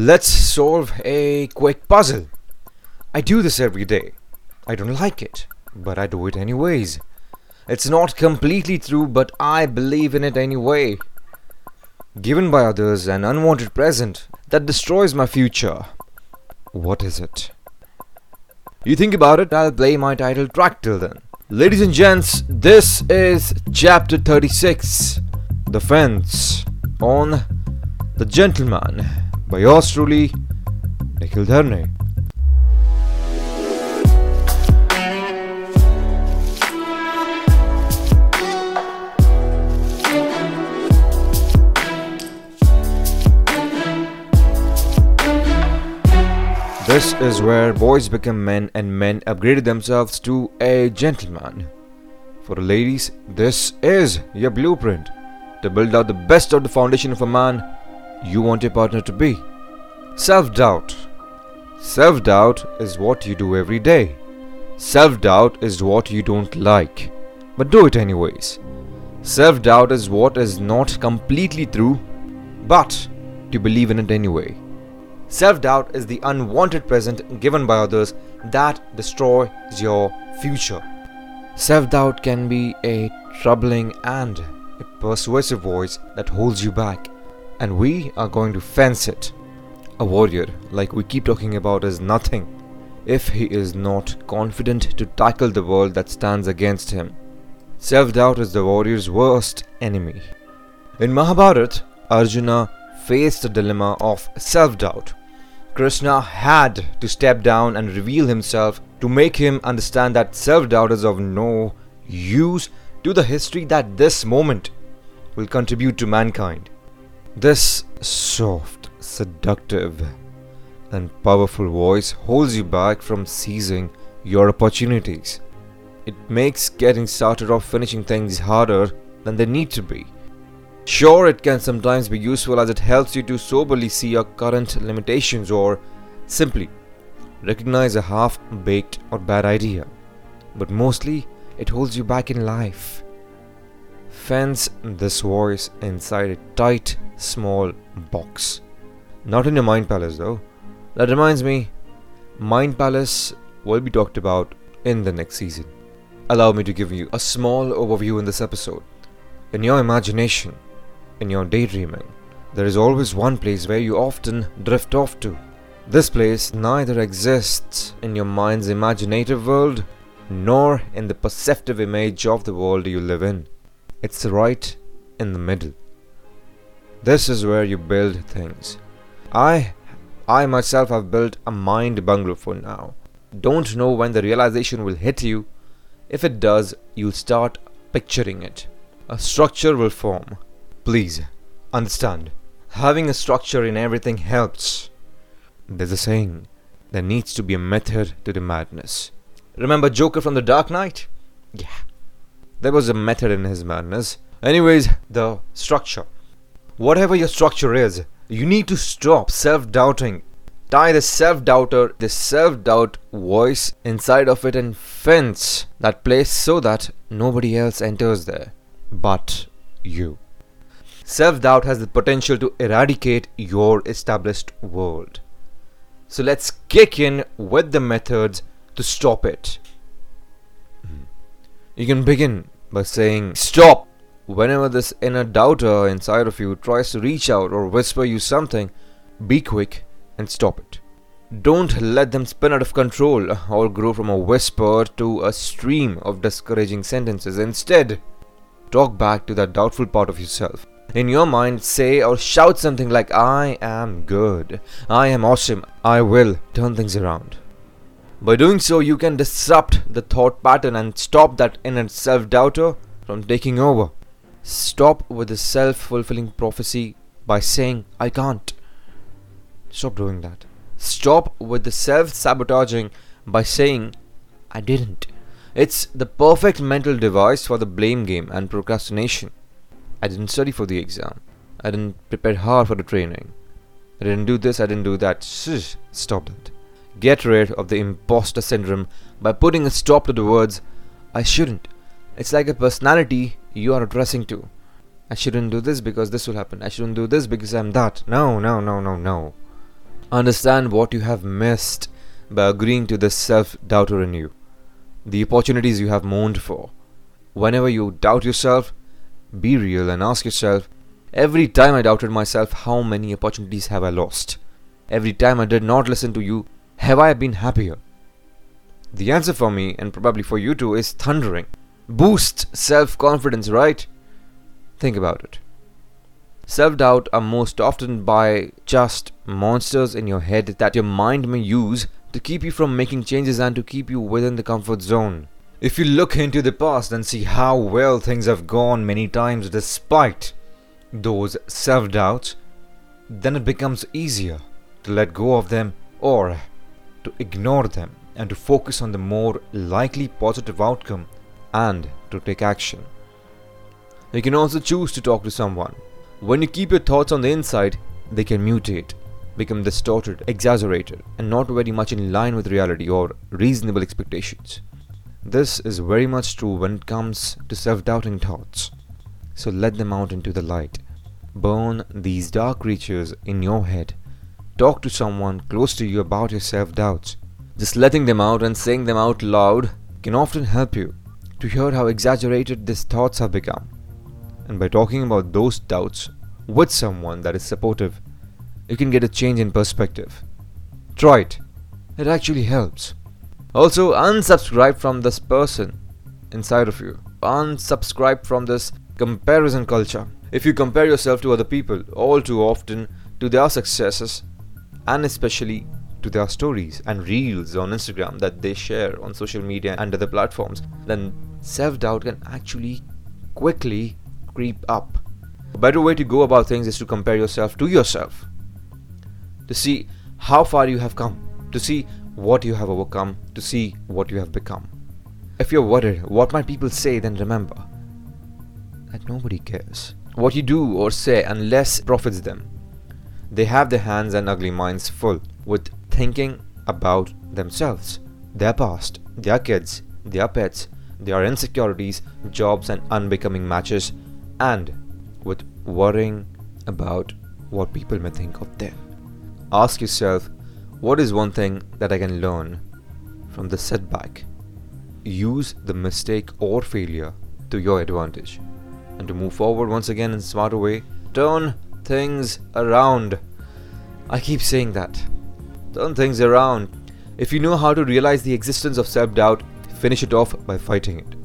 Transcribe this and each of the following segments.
Let's solve a quick puzzle. I do this every day. I don't like it, but I do it anyways. It's not completely true, but I believe in it anyway. Given by others an unwanted present that destroys my future. What is it? You think about it, I'll play my title track till then. Ladies and gents, this is chapter 36 The Fence on The Gentleman by yours truly, Nikhil Dharne. This is where boys become men and men upgraded themselves to a gentleman. For ladies, this is your blueprint to build out the best of the foundation of a man you want your partner to be. Self doubt. Self doubt is what you do every day. Self doubt is what you don't like, but do it anyways. Self doubt is what is not completely true, but you believe in it anyway. Self doubt is the unwanted present given by others that destroys your future. Self doubt can be a troubling and a persuasive voice that holds you back, and we are going to fence it. A warrior, like we keep talking about, is nothing if he is not confident to tackle the world that stands against him. Self doubt is the warrior's worst enemy. In Mahabharata, Arjuna faced the dilemma of self doubt. Krishna had to step down and reveal himself to make him understand that self doubt is of no use to the history that this moment will contribute to mankind. This soft, seductive, and powerful voice holds you back from seizing your opportunities. It makes getting started or finishing things harder than they need to be. Sure, it can sometimes be useful as it helps you to soberly see your current limitations or simply recognize a half baked or bad idea. But mostly, it holds you back in life. Fence this voice inside a tight, small box. Not in your mind palace, though. That reminds me, Mind Palace will be talked about in the next season. Allow me to give you a small overview in this episode. In your imagination, in your daydreaming, there is always one place where you often drift off to. This place neither exists in your mind's imaginative world nor in the perceptive image of the world you live in. It's right in the middle. This is where you build things. I I myself have built a mind bungalow for now. Don't know when the realization will hit you. If it does, you'll start picturing it. A structure will form. Please, understand. Having a structure in everything helps. There's a saying there needs to be a method to the madness. Remember Joker from The Dark Knight? Yeah. There was a method in his madness. Anyways, the structure. Whatever your structure is, you need to stop self doubting. Tie the self doubter, the self doubt voice inside of it and fence that place so that nobody else enters there but you. Self doubt has the potential to eradicate your established world. So let's kick in with the methods to stop it. You can begin by saying, Stop! Whenever this inner doubter inside of you tries to reach out or whisper you something, be quick and stop it. Don't let them spin out of control or grow from a whisper to a stream of discouraging sentences. Instead, talk back to that doubtful part of yourself. In your mind, say or shout something like, I am good, I am awesome, I will turn things around. By doing so, you can disrupt the thought pattern and stop that inner self doubter from taking over. Stop with the self fulfilling prophecy by saying, I can't. Stop doing that. Stop with the self sabotaging by saying, I didn't. It's the perfect mental device for the blame game and procrastination. I didn't study for the exam. I didn't prepare hard for the training. I didn't do this, I didn't do that. Shh, stop that. Get rid of the imposter syndrome by putting a stop to the words, I shouldn't. It's like a personality you are addressing to. I shouldn't do this because this will happen. I shouldn't do this because I'm that. No, no, no, no, no. Understand what you have missed by agreeing to this self doubter in you, the opportunities you have mourned for. Whenever you doubt yourself, be real and ask yourself every time I doubted myself, how many opportunities have I lost? Every time I did not listen to you, have I been happier? The answer for me, and probably for you too, is thundering. Boost self confidence, right? Think about it. Self doubt are most often by just monsters in your head that your mind may use to keep you from making changes and to keep you within the comfort zone. If you look into the past and see how well things have gone many times despite those self doubts, then it becomes easier to let go of them or to ignore them and to focus on the more likely positive outcome and to take action. You can also choose to talk to someone. When you keep your thoughts on the inside, they can mutate, become distorted, exaggerated, and not very much in line with reality or reasonable expectations. This is very much true when it comes to self doubting thoughts. So let them out into the light. Burn these dark creatures in your head. Talk to someone close to you about your self doubts. Just letting them out and saying them out loud can often help you to hear how exaggerated these thoughts have become. And by talking about those doubts with someone that is supportive, you can get a change in perspective. Try it, it actually helps. Also, unsubscribe from this person inside of you. Unsubscribe from this comparison culture. If you compare yourself to other people all too often to their successes and especially to their stories and reels on Instagram that they share on social media and other platforms, then self doubt can actually quickly creep up. A better way to go about things is to compare yourself to yourself, to see how far you have come, to see what you have overcome, to see what you have become. If you're worried what might people say, then remember that nobody cares what you do or say unless it profits them. They have their hands and ugly minds full with thinking about themselves, their past, their kids, their pets, their insecurities, jobs, and unbecoming matches, and with worrying about what people may think of them. Ask yourself what is one thing that I can learn from the setback? Use the mistake or failure to your advantage and to move forward once again in a smarter way. Turn things around. I keep saying that. Turn things around. If you know how to realize the existence of self doubt, finish it off by fighting it.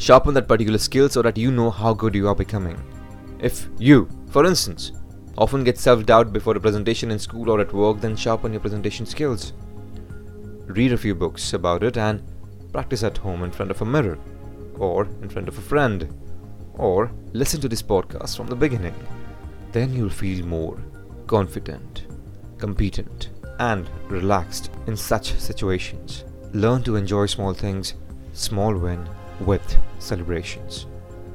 Sharpen that particular skill so that you know how good you are becoming. If you, for instance, often get self doubt before a presentation in school or at work, then sharpen your presentation skills. Read a few books about it and practice at home in front of a mirror, or in front of a friend, or listen to this podcast from the beginning. Then you'll feel more confident, competent, and relaxed in such situations. Learn to enjoy small things, small win with celebrations.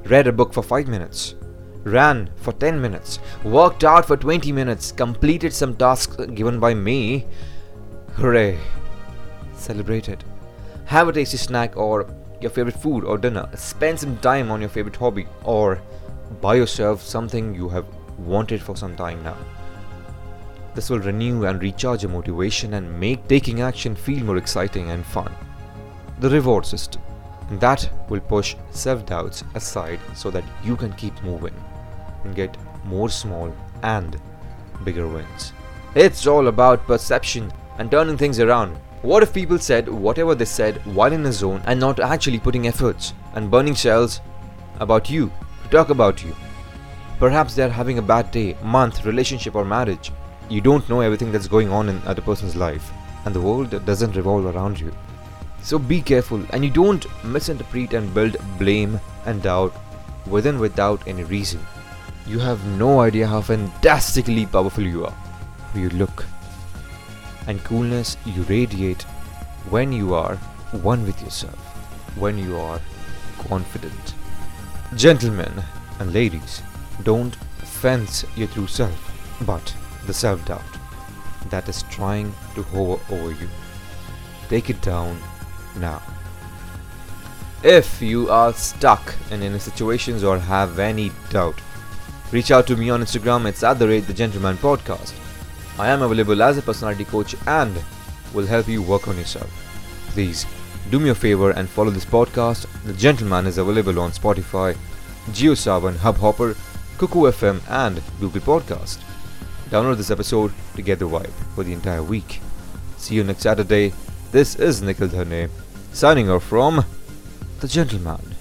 Read a book for 5 minutes, ran for 10 minutes, worked out for 20 minutes, completed some tasks given by me. Hooray! Celebrate it. Have a tasty snack or your favorite food or dinner. Spend some time on your favorite hobby or buy yourself something you have wanted for some time now. This will renew and recharge your motivation and make taking action feel more exciting and fun. The reward system. That will push self doubts aside so that you can keep moving and get more small and bigger wins. It's all about perception and turning things around. What if people said whatever they said while in a zone and not actually putting efforts and burning shells about you to talk about you? Perhaps they're having a bad day, month, relationship, or marriage. You don't know everything that's going on in other person's life, and the world doesn't revolve around you. So be careful and you don't misinterpret and build blame and doubt within without any reason. You have no idea how fantastically powerful you are. You look. And coolness you radiate when you are one with yourself, when you are confident. Gentlemen and ladies, don't fence your true self, but the self doubt that is trying to hover over you. Take it down now. If you are stuck in any situations or have any doubt, reach out to me on Instagram. It's at the rate the gentleman podcast. I am available as a personality coach and will help you work on yourself. Please do me a favor and follow this podcast. The Gentleman is available on Spotify, JioSaavn, Hubhopper, Kuku FM, and Google Podcast. Download this episode to get the vibe for the entire week. See you next Saturday. This is Nikhil Dharne signing off from The Gentleman.